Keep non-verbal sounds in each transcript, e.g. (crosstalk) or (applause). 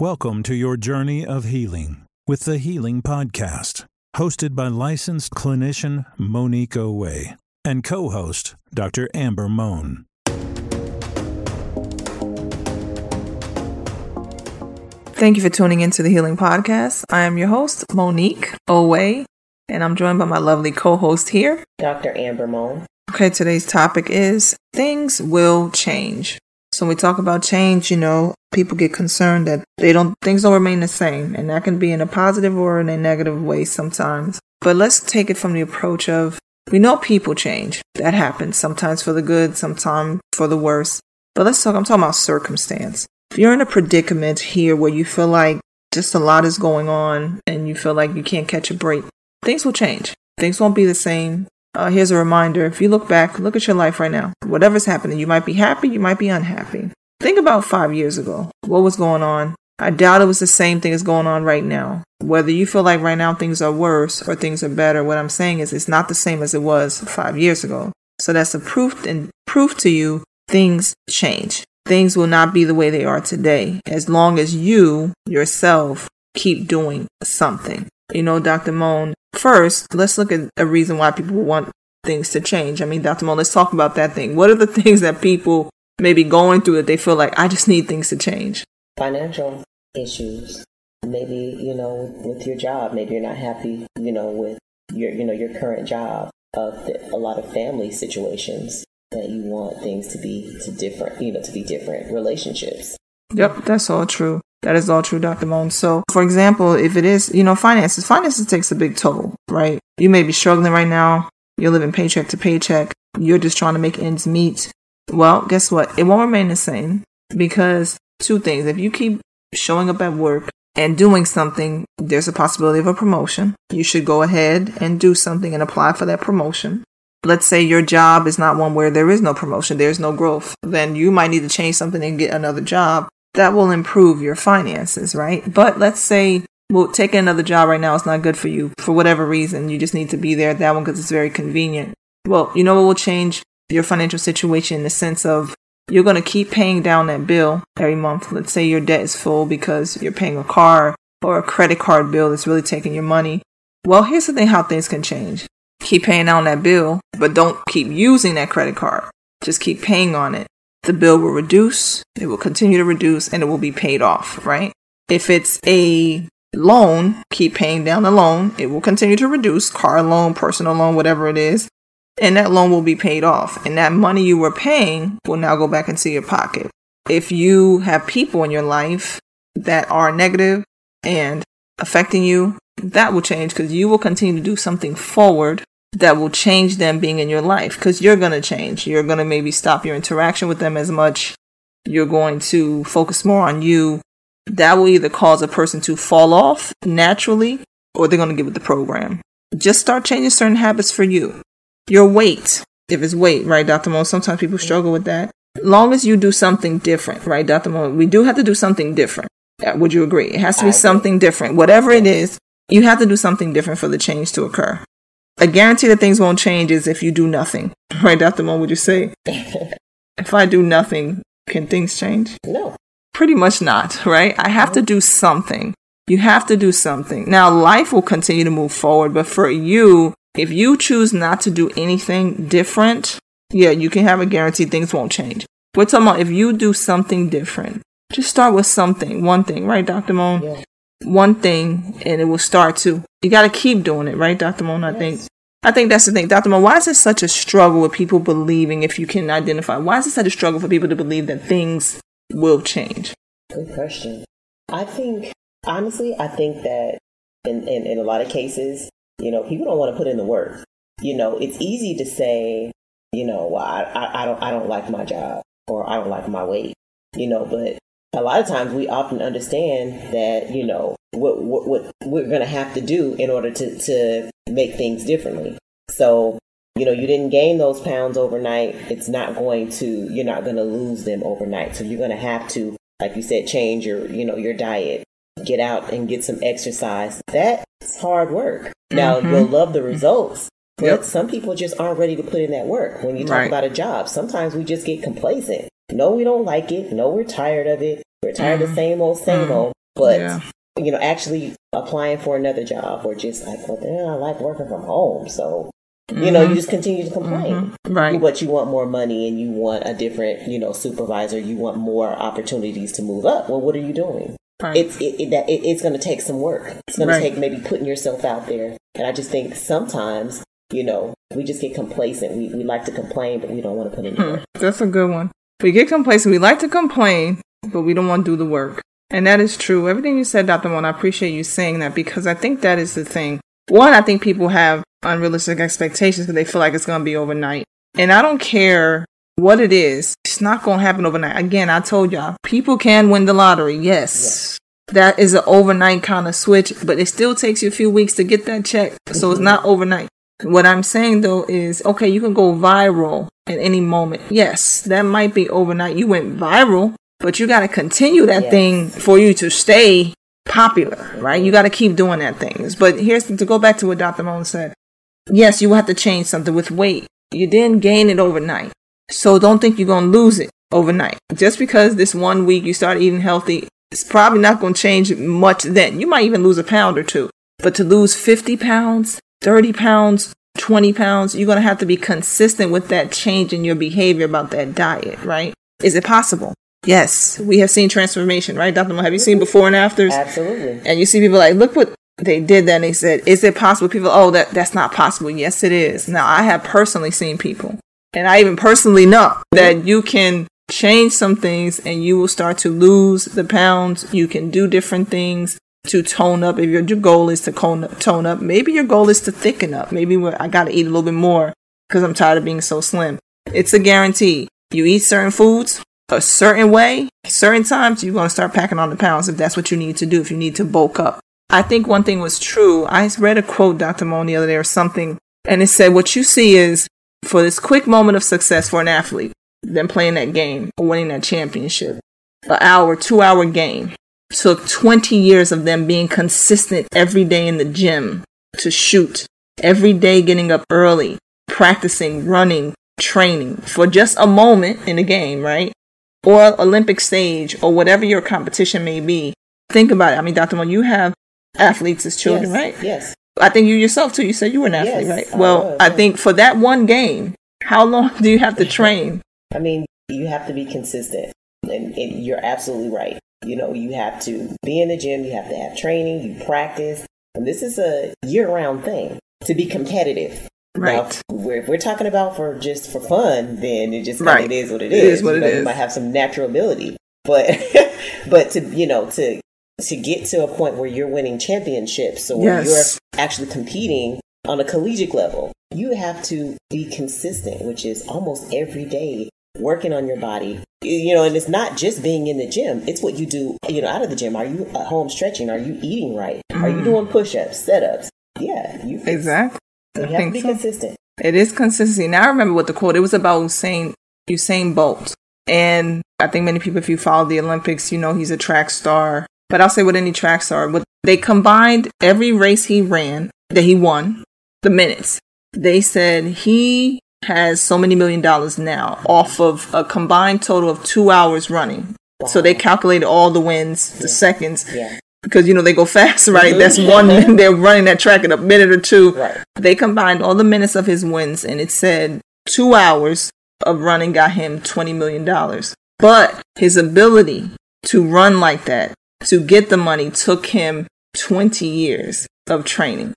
Welcome to your journey of healing with the Healing Podcast, hosted by licensed clinician Monique Owe and co host Dr. Amber Mohn. Thank you for tuning into the Healing Podcast. I am your host, Monique Owe, and I'm joined by my lovely co host here, Dr. Amber Mohn. Okay, today's topic is things will change. So when we talk about change, you know, people get concerned that they don't things don't remain the same, and that can be in a positive or in a negative way sometimes. But let's take it from the approach of we know people change. That happens sometimes for the good, sometimes for the worse. But let's talk I'm talking about circumstance. If you're in a predicament here where you feel like just a lot is going on and you feel like you can't catch a break, things will change. Things won't be the same. Uh, here's a reminder if you look back, look at your life right now. Whatever's happening, you might be happy, you might be unhappy. Think about five years ago. What was going on? I doubt it was the same thing as going on right now. Whether you feel like right now things are worse or things are better, what I'm saying is it's not the same as it was five years ago. So that's a proof and proof to you things change. Things will not be the way they are today as long as you yourself keep doing something. You know, Dr. Mohn, first, let's look at a reason why people want things to change. I mean, Dr. Mohn, let's talk about that thing. What are the (laughs) things that people may be going through that they feel like, I just need things to change? Financial issues. Maybe, you know, with your job, maybe you're not happy, you know, with your, you know, your current job. Uh, a lot of family situations that you want things to be to different, you know, to be different relationships. Yep, that's all true. That is all true, Dr. Mohn. So, for example, if it is, you know, finances, finances takes a big toll, right? You may be struggling right now. You're living paycheck to paycheck. You're just trying to make ends meet. Well, guess what? It won't remain the same because two things. If you keep showing up at work and doing something, there's a possibility of a promotion. You should go ahead and do something and apply for that promotion. Let's say your job is not one where there is no promotion, there's no growth. Then you might need to change something and get another job that will improve your finances, right? But let's say well, taking another job right now is not good for you for whatever reason. You just need to be there at that one because it's very convenient. Well, you know what will change your financial situation in the sense of you're going to keep paying down that bill every month. Let's say your debt is full because you're paying a car or a credit card bill that's really taking your money. Well, here's the thing how things can change. Keep paying down that bill, but don't keep using that credit card. Just keep paying on it the bill will reduce, it will continue to reduce, and it will be paid off, right? If it's a loan, keep paying down the loan. It will continue to reduce, car loan, personal loan, whatever it is, and that loan will be paid off. And that money you were paying will now go back into your pocket. If you have people in your life that are negative and affecting you, that will change because you will continue to do something forward that will change them being in your life because you're going to change. You're going to maybe stop your interaction with them as much. You're going to focus more on you. That will either cause a person to fall off naturally or they're going to get with the program. Just start changing certain habits for you. Your weight, if it's weight, right, Dr. Mo? Sometimes people struggle with that. Long as you do something different, right, Dr. Mo? We do have to do something different. Uh, would you agree? It has to be something different. Whatever it is, you have to do something different for the change to occur a guarantee that things won't change is if you do nothing. (laughs) Right, Dr. Mo, would you say? (laughs) if I do nothing, can things change? No. Pretty much not, right? I have to do something. You have to do something. Now, life will continue to move forward, but for you, if you choose not to do anything different, yeah, you can have a guarantee things won't change. We're talking about if you do something different, just start with something, one thing, right, Dr. Mohn? Yeah one thing and it will start to. You got to keep doing it right dr Mohn i think i think that's the thing. Dr Mohn why is it such a struggle with people believing if you can identify? Why is it such a struggle for people to believe that things will change? Good question. I think honestly i think that in, in, in a lot of cases you know people don't want to put in the work. You know it's easy to say you know well, I, I, I don't i don't like my job or i don't like my weight you know but a lot of times we often understand that you know what what, what we're going to have to do in order to to make things differently so you know you didn't gain those pounds overnight it's not going to you're not going to lose them overnight so you're going to have to like you said change your you know your diet get out and get some exercise that's hard work now mm-hmm. you'll love the results but yep. some people just aren't ready to put in that work when you talk right. about a job sometimes we just get complacent no, we don't like it. No, we're tired of it. We're tired mm-hmm. of the same old, same mm-hmm. old. but yeah. you know, actually applying for another job or just like, well, then I like working from home, so Mm-hmm. You know, you just continue to complain. Mm-hmm. Right. But you want more money and you want a different, you know, supervisor. You want more opportunities to move up. Well, what are you doing? Right. It's it, it, it it's going to take some work. It's going right. to take maybe putting yourself out there. And I just think sometimes, you know, we just get complacent. We we like to complain, but we don't want to put in. Hmm. That's a good one. We get complacent. We like to complain, but we don't want to do the work. And that is true. Everything you said, Dr. Mohn, I appreciate you saying that because I think that is the thing. One, I think people have unrealistic expectations because they feel like it's going to be overnight. And I don't care what it is, it's not going to happen overnight. Again, I told y'all, people can win the lottery. Yes. yes. That is an overnight kind of switch, but it still takes you a few weeks to get that check. So it's not overnight. What I'm saying though is, okay, you can go viral at any moment. Yes, that might be overnight. You went viral, but you got to continue that yes. thing for you to stay popular, right? You got to keep doing that things. But here's to go back to what Dr. Mohn said yes, you will have to change something with weight. You didn't gain it overnight. So don't think you're going to lose it overnight. Just because this one week you start eating healthy, it's probably not going to change much then. You might even lose a pound or two. But to lose 50 pounds, 30 pounds, 20 pounds, you're going to have to be consistent with that change in your behavior about that diet, right? Is it possible? Yes, we have seen transformation, right, Dr. Mo? Have you seen before and afters? Absolutely. And you see people like, look what they did that and they said, Is it possible? People, oh, that, that's not possible. Yes, it is. Now, I have personally seen people, and I even personally know that you can change some things and you will start to lose the pounds. You can do different things to tone up. If your, goal is to tone up, maybe your goal is to thicken up. Maybe I got to eat a little bit more because I'm tired of being so slim. It's a guarantee. You eat certain foods a certain way, certain times, you're going to start packing on the pounds if that's what you need to do, if you need to bulk up. I think one thing was true. I read a quote, Dr. Mohn, the other day or something, and it said, What you see is for this quick moment of success for an athlete, them playing that game or winning that championship, an hour, two hour game took 20 years of them being consistent every day in the gym to shoot, every day getting up early, practicing, running, training for just a moment in the game, right? Or Olympic stage or whatever your competition may be. Think about it. I mean, Dr. Mohn, you have athletes as children, yes, right? Yes. I think you yourself too. You said you were an athlete, yes, right? Well, I, I think for that one game, how long (laughs) do you have to (laughs) train? I mean, you have to be consistent, and, and you're absolutely right. You know, you have to be in the gym, you have to have training, you practice, and this is a year-round thing to be competitive. Right. Now, if we're talking about for just for fun, then it just right. it is what it is. It is what you know, You might have some natural ability, but (laughs) but to you know to to get to a point where you're winning championships or yes. you're actually competing on a collegiate level, you have to be consistent, which is almost every day working on your body. You know, and it's not just being in the gym, it's what you do, you know, out of the gym. Are you at home stretching? Are you eating right? Mm. Are you mm. doing push ups, set ups? Yeah, you exactly. You have to be so. consistent. It is consistency. Now I remember what the quote. It was about Usain Usain Bolt, and I think many people, if you follow the Olympics, you know he's a track star. But I'll say what any tracks are. What they combined every race he ran that he won, the minutes. They said he has so many million dollars now off of a combined total of two hours running. Wow. So they calculated all the wins, the yeah. seconds. Yeah. Because you know they go fast, (laughs) right? That's mm-hmm. one mm-hmm. (laughs) they're running that track in a minute or two. Right. They combined all the minutes of his wins and it said two hours of running got him twenty million dollars. But his ability to run like that to get the money took him 20 years of training.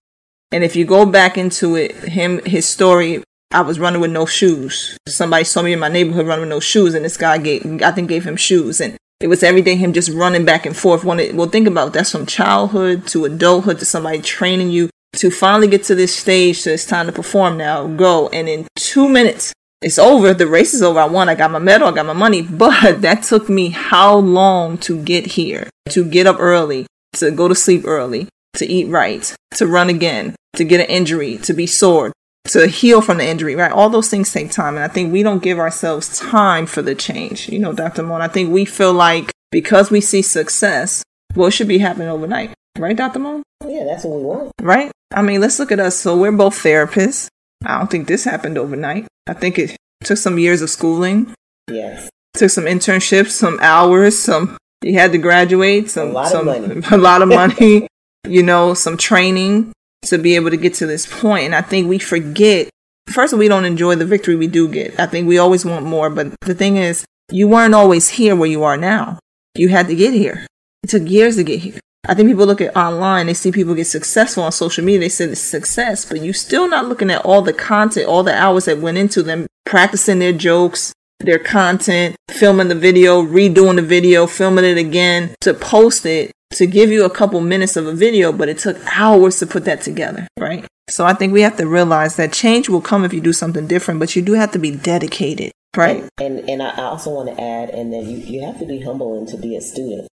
And if you go back into it, him, his story, I was running with no shoes. Somebody saw me in my neighborhood running with no shoes, and this guy gave, I think, gave him shoes. And it was every day him just running back and forth. Well, think about it. that's from childhood to adulthood to somebody training you to finally get to this stage. So it's time to perform now. Go. And in two minutes, it's over. The race is over. I won. I got my medal. I got my money. (laughs) But that took me how long to get here? To get up early, to go to sleep early, to eat right, to run again, to get an injury, to be sore, to heal from the injury, right? All those things take time. And I think we don't give ourselves time for the change. You know, Dr. Mohn, I think we feel like because we see success, well, it should be happening overnight. Right, Dr. Mohn? Yeah, that's what we want. Right? I mean, let's look at us. So we're both therapists. I don't think this happened overnight. I think it took some years of schooling. Yes. Took some internships, some hours, some You had to graduate some A lot of money. (laughs) a lot of money, you know, some training to be able to get to this point. And I think we forget first we don't enjoy the victory we do get. I think we always want more, but the thing is you weren't always here where you are now. You had to get here. It took years to get here. I think people look at online, they see people get successful on social media, they say it's success, but you're still not looking at all the content, all the hours that went into them practicing their jokes, their content, filming the video, redoing the video, filming it again to post it to give you a couple minutes of a video, but it took hours to put that together, right? So I think we have to realize that change will come if you do something different, but you do have to be dedicated, right? And and I also want to add, and then you you have to be humble and to be a student.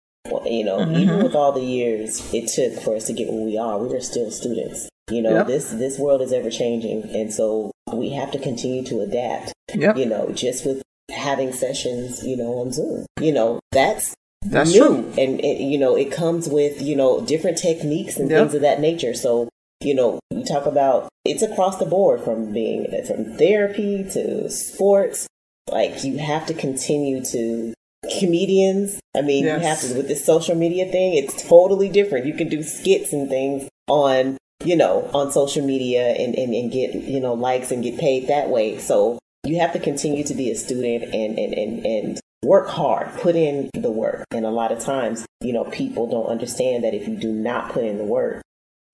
You know, Mm-hmm. even with all the years it took for us to get where we are, we are still students. You know, Yep. this this world is ever changing, and so we have to continue to adapt. Yep. You know, just with having sessions, you know, on Zoom. You know, that's That's new, true. and it, you know, it comes with you know different techniques and Yep. things of that nature. So you know, you talk about it's across the board from being from therapy to sports. Like you have to continue to comedians. I mean, Yes. you have to with this social media thing. It's totally different. You can do skits and things on you know on social media and, and, and get you know likes and get paid that way. So you have to continue to be a student and and, and, and work hard, put in the work. And a lot of times, you know, people don't understand that if you do not put in the work,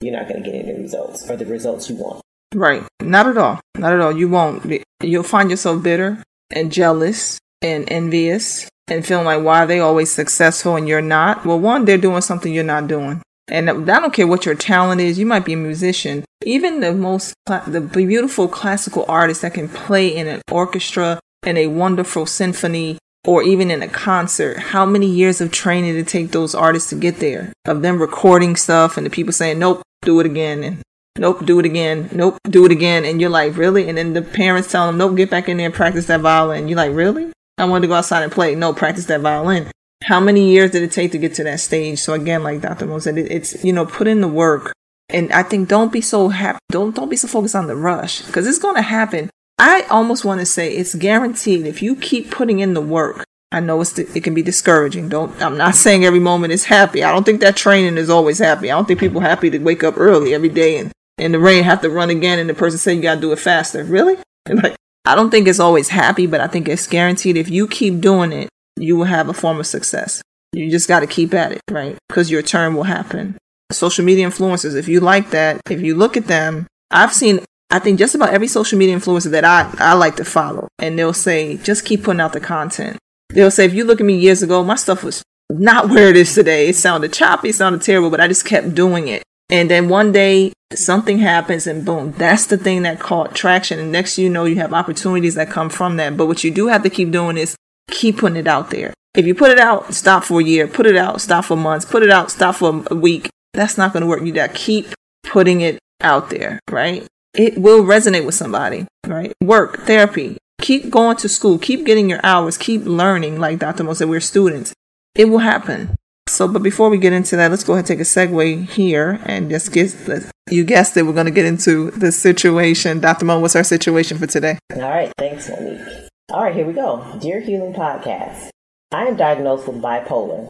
you're not going to get any results or the results you want. Right. Not at all. Not at all. You won't. You'll find yourself bitter and jealous and envious and feeling like why are they always successful and you're not? Well, one, they're doing something you're not doing. And I don't care what your talent is. You might be a musician. Even the most, the beautiful classical artists that can play in an orchestra and a wonderful symphony or even in a concert, how many years of training to take those artists to get there? Of them recording stuff and the people saying, nope, do it again. And nope, do it again. Nope, do it again. And you're like, really? And then the parents tell them, nope, get back in there and practice that violin. You're like, really? I wanted to go outside and play. No, practice that violin. How many years did it take to get to that stage? So again, like Dr. Mo said, it's, you know, put in the work. And I think don't be so happy. Don't, don't be so focused on the rush because it's going to happen. I almost want to say it's guaranteed if you keep putting in the work. I know it's it can be discouraging. Don't I'm not saying every moment is happy. I don't think that training is always happy. I don't think people happy to wake up early every day and in the rain have to run again and the person say you got to do it faster. Really? (laughs) Like I don't think it's always happy, but I think it's guaranteed if you keep doing it, you will have a form of success. You just got to keep at it, right? Because your turn will happen. Social media influencers, if you like that, if you look at them, I've seen I think just about every social media influencer that I, I like to follow, and they'll say, just keep putting out the content. They'll say, if you look at me years ago, my stuff was not (laughs) where it is today. It sounded choppy, it sounded terrible, but I just kept doing it. And then one day something happens and boom, that's the thing that caught traction. And next you know, you have opportunities that come from that. But what you do have to keep doing is keep putting it out there. If you put it out, stop for a year, put it out, stop for months, put it out, stop for a week. That's not going to work. You got to keep putting it out there, right? It will resonate with somebody, right? Work, therapy, keep going to school, keep getting your hours, keep learning. Like Dr. Mo said, we're students. It will happen. So, but before we get into that, let's go ahead and take a segue here and just get you guessed it, we're going to get into the situation. Dr. Mo, what's our situation for today? All right, thanks, Monique. All right, here we go. Dear Healing Podcast. I am diagnosed with bipolar.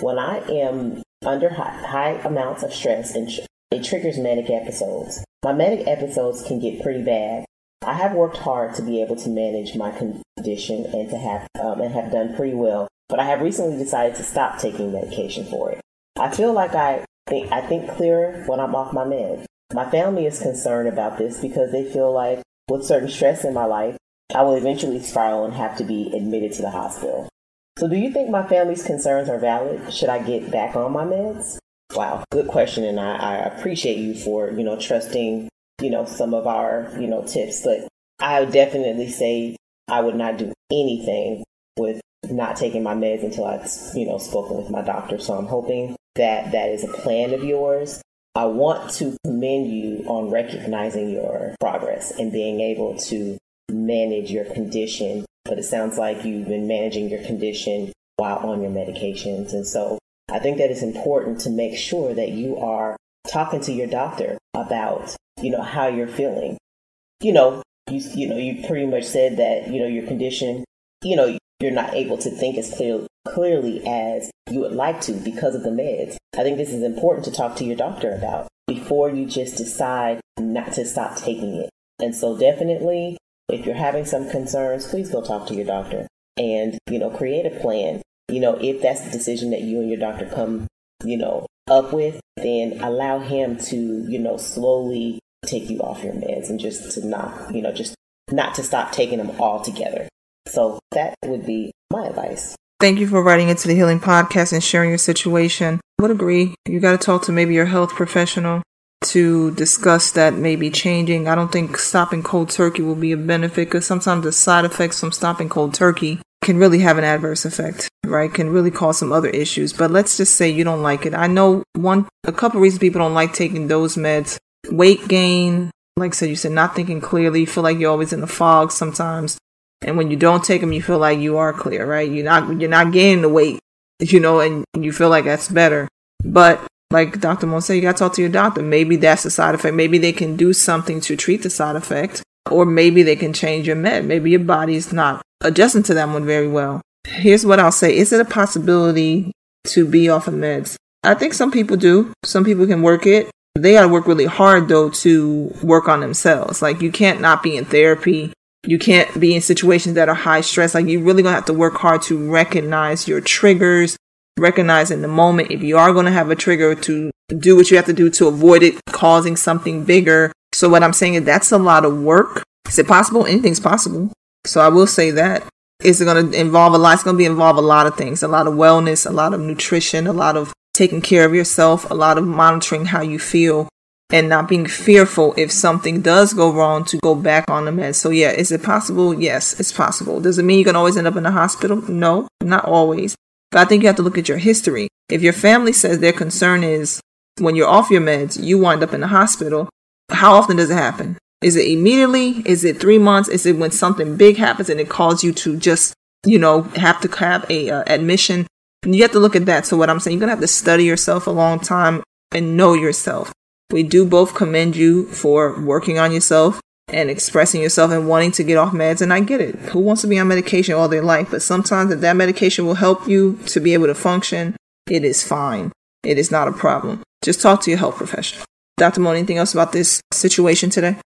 When I am under high, high amounts of stress, and it triggers manic episodes. My manic episodes can get pretty bad. I have worked hard to be able to manage my condition and to have um, and have done pretty well, but I have recently decided to stop taking medication for it. I feel like I think I think clearer when I'm off my meds. My family is concerned about this because they feel like with certain stress in my life, I will eventually spiral and have to be admitted to the hospital. So, do you think my family's concerns are valid? Should I get back on my meds? Wow, good question, and I, I appreciate you for you know trusting you know some of our you know tips, but I would definitely say I would not do anything with not taking my meds until I've you know spoken with my doctor. So I'm hoping that that is a plan of yours. I want to commend you on recognizing your progress and being able to manage your condition. But it sounds like you've been managing your condition while on your medications. And so I think that it's important to make sure that you are talking to your doctor about, you know, how you're feeling. You know, you, you know, you pretty much said that, you know, your condition, you know, you're not able to think as clear, clearly as you would like to because of the meds. I think this is important to talk to your doctor about before you just decide not to stop taking it. And so definitely, if you're having some concerns, please go talk to your doctor and, you know, create a plan. You know, if that's the decision that you and your doctor come, you know, up with, then allow him to, you know, slowly take you off your meds and just to not, you know, just not to stop taking them altogether. So that would be my advice. Thank you for writing into the Healing Podcast and sharing your situation. I would agree. You got to talk to maybe your health professional to discuss that maybe changing. I don't think stopping cold turkey will be a benefit because sometimes the side effects from stopping cold turkey can really have an adverse effect, right? Can really cause some other issues. But let's just say you don't like it. I know one, a couple reasons people don't like taking those meds. Weight gain, like I said, you said not thinking clearly. You feel like you're always in the fog sometimes. And when you don't take them, you feel like you are clear, right? You're not, you're not gaining the weight, you know, and you feel like that's better. But like Dr. Mohn said, you got to talk to your doctor. Maybe that's a side effect. Maybe they can do something to treat the side effect, or maybe they can change your med. Maybe your body's not adjusting to that one very well. Here's what I'll say. Is it a possibility to be off of meds? I think some people do. Some people can work it. They got to work really hard though to work on themselves. Like you can't not be in therapy you can't be in situations that are high stress. Like you really gonna have to work hard to recognize your triggers, recognize in the moment if you are gonna have a trigger to do what you have to do to avoid it causing something bigger. So what I'm saying is that's a lot of work. Is it possible? Anything's possible. So I will say that. Is it going to involve a lot? It's going to be involve a lot of things, a lot of wellness, a lot of nutrition, a lot of taking care of yourself, a lot of monitoring how you feel and not being fearful if something does go wrong to go back on the meds. So yeah, is it possible? Yes, it's possible. Does it mean you can always end up in the hospital? No, not always. But I think you have to look at your history. If your family says their concern is when you're off your meds, you wind up in the hospital, how often does it happen? Is it immediately? Is it three months? Is it when something big happens and it calls you to just, you know, have to have a uh, admission? And you have to look at that. So what I'm saying, you're gonna have to study yourself a long time and know yourself. We do both commend you for working on yourself and expressing yourself and wanting to get off meds. And I get it. Who wants to be on medication all their life? But sometimes if that medication will help you to be able to function, it is fine. It is not a problem. Just talk to your health professional. Dr. Mo, anything else about this situation today?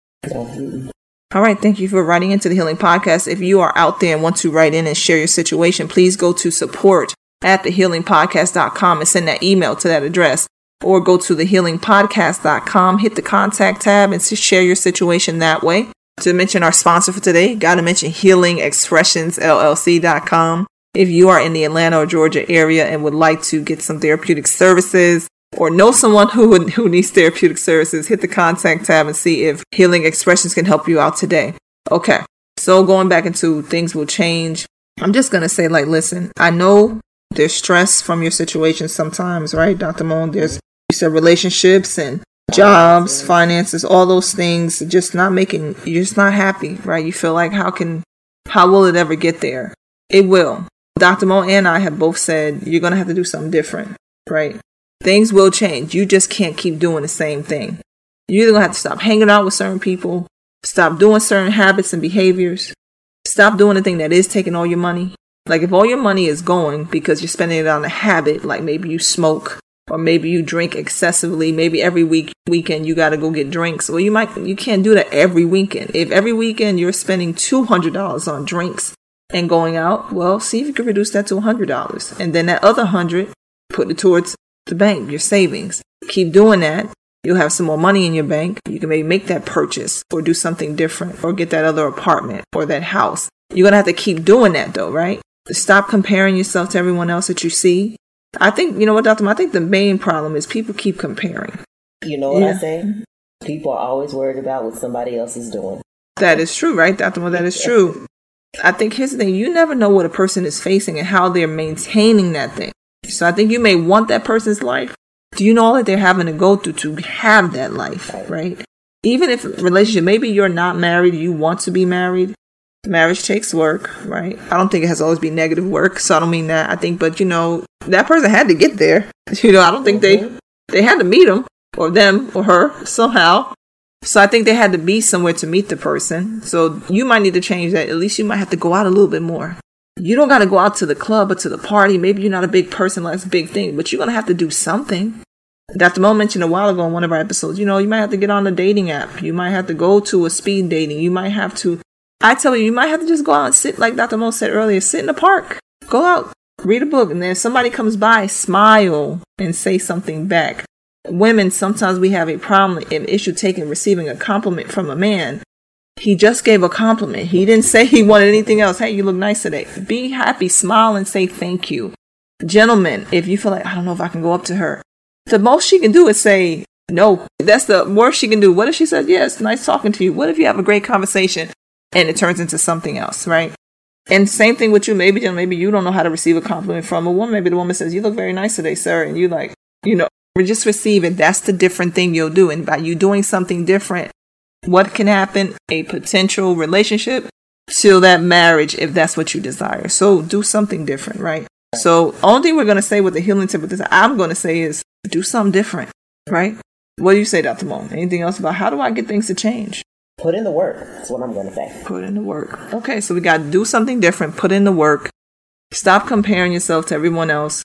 All right, thank you for writing into the Healing Podcast. If you are out there and want to write in and share your situation, please go to support at thehealingpodcast.com and send that email to that address or go to thehealingpodcast.com, hit the contact tab, and share your situation that way. To mention our sponsor for today, gotta mention healingexpressionsllc.com. If you are in the Atlanta or Georgia area and would like to get some therapeutic services or know someone who who needs therapeutic services, hit the contact tab and see if Healing Expressions can help you out today. Okay. So going back into things will change. I'm just gonna say like listen, I know there's stress from your situation sometimes, right, Dr. Mohn? There's you said relationships and jobs, finances, all those things, just not making, you're just not happy, right? You feel like, how can, how will it ever get there? It will. Dr. Mo and I have both said you're going to have to do something different, right? Things will change. You just can't keep doing the same thing. You're to have to stop hanging out with certain people, stop doing certain habits and behaviors, stop doing the thing that is taking all your money. Like if all your money is going because you're spending it on a habit, like maybe you smoke, or maybe you drink excessively maybe every week weekend you got to go get drinks well you might you can't do that every weekend. If every weekend you're spending $200 on drinks and going out well see if you can reduce that to $100 and then that other 100 put it towards the bank your savings. Keep doing that. You'll have some more money in your bank. You can maybe make that purchase or do something different or get that other apartment or that house. You're going to have to keep doing that though right stop comparing yourself to everyone else that you see I think, you know what, Dr. I think the main problem is people keep comparing. You know what yeah. I say? People are always worried about what somebody else is doing. That is true, right, Dr. Mo? That is true. I think here's the thing you never know what a person is facing and how they're maintaining that thing. So I think you may want that person's life. Do you know all that they're having to go through to have that life, right? Even if relationship, maybe you're not married, you want to be married, marriage takes work, right? I don't think it has always been negative work, so I don't mean that. I think, but you know, that person had to get there. (laughs) You know, I don't think they mhm. they had to meet him or them or her somehow. So I think they had to be somewhere to meet the person. So you might need to change that. At least you might have to go out a little bit more. You don't got to go out to the club or to the party. Maybe you're not a big person, like a big thing, but you're going to have to do something. Dr. Mo mentioned a while ago in one of our episodes, you know, you might have to get on a dating app. You might have to go to a speed dating. You might have to, I tell you, you might have to just go out and sit, like Dr. Mo said earlier, sit in the park. Go out, read a book, and then somebody comes by, smile and say something back. Women, sometimes we have a problem, an issue taking, receiving a compliment from a man. He just gave a compliment. He didn't (laughs) say he wanted anything else. Hey, you look nice today. Be happy, smile, and say thank you. Gentlemen, if you feel like, I don't know if I can go up to her, the most she can do is say no. That's the worst she can do. What if she says, yes, nice talking to you? What if you have a great conversation and it turns into something else, right? And same thing with you. Maybe, maybe you don't know how to receive a compliment from a woman. Maybe the woman says, you look very nice today, sir. And you like, you know, just receive it. That's the different thing you'll do. And by you doing something different, what can happen? A potential relationship till that marriage, if that's what you desire. So do something different, right? So only thing we're to say with the healing tip with this, I'm to say is do something different, right? What do you say, Dr. Mo? Anything else about how do I get things to change? Put in the work. That's what I'm going to say. Put in the work. Okay, so we got to do something different. Put in the work. Stop comparing yourself to everyone else.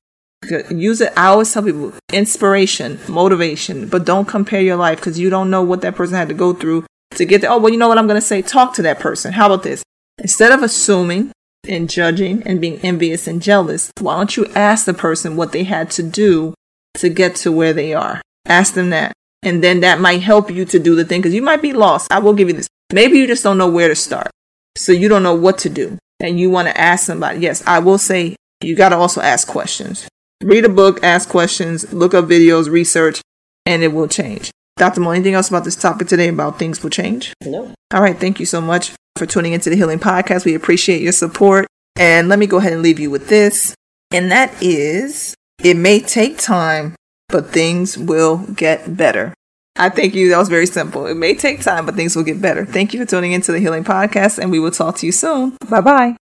Use it. I always tell people inspiration, motivation, but don't compare your life because you don't know what that person had to go through to get there. Oh, well, you know what I'm going to say? Talk to that person. How about this? Instead of assuming and judging and being envious and jealous, why don't you ask the person what they had to do to get to where they are? Ask them that. And then that might help you to do the thing because you might be lost. I will give you this. Maybe you just don't know where to start. So you don't know what to do. And you want to ask somebody. Yes, I will say you got to also ask questions. Read a book, ask questions, look up videos, research, and it will change. Dr. Mo, anything else about this topic today about things will change? No. All right. Thank you so much for tuning into the Healing Podcast. We appreciate your support. And let me go ahead and leave you with this. And that is it may take time, but things will get better. I thank you. That was very simple. It may take time, but things will get better. Thank you for tuning into the Healing Podcast, and we will talk to you soon. Bye bye.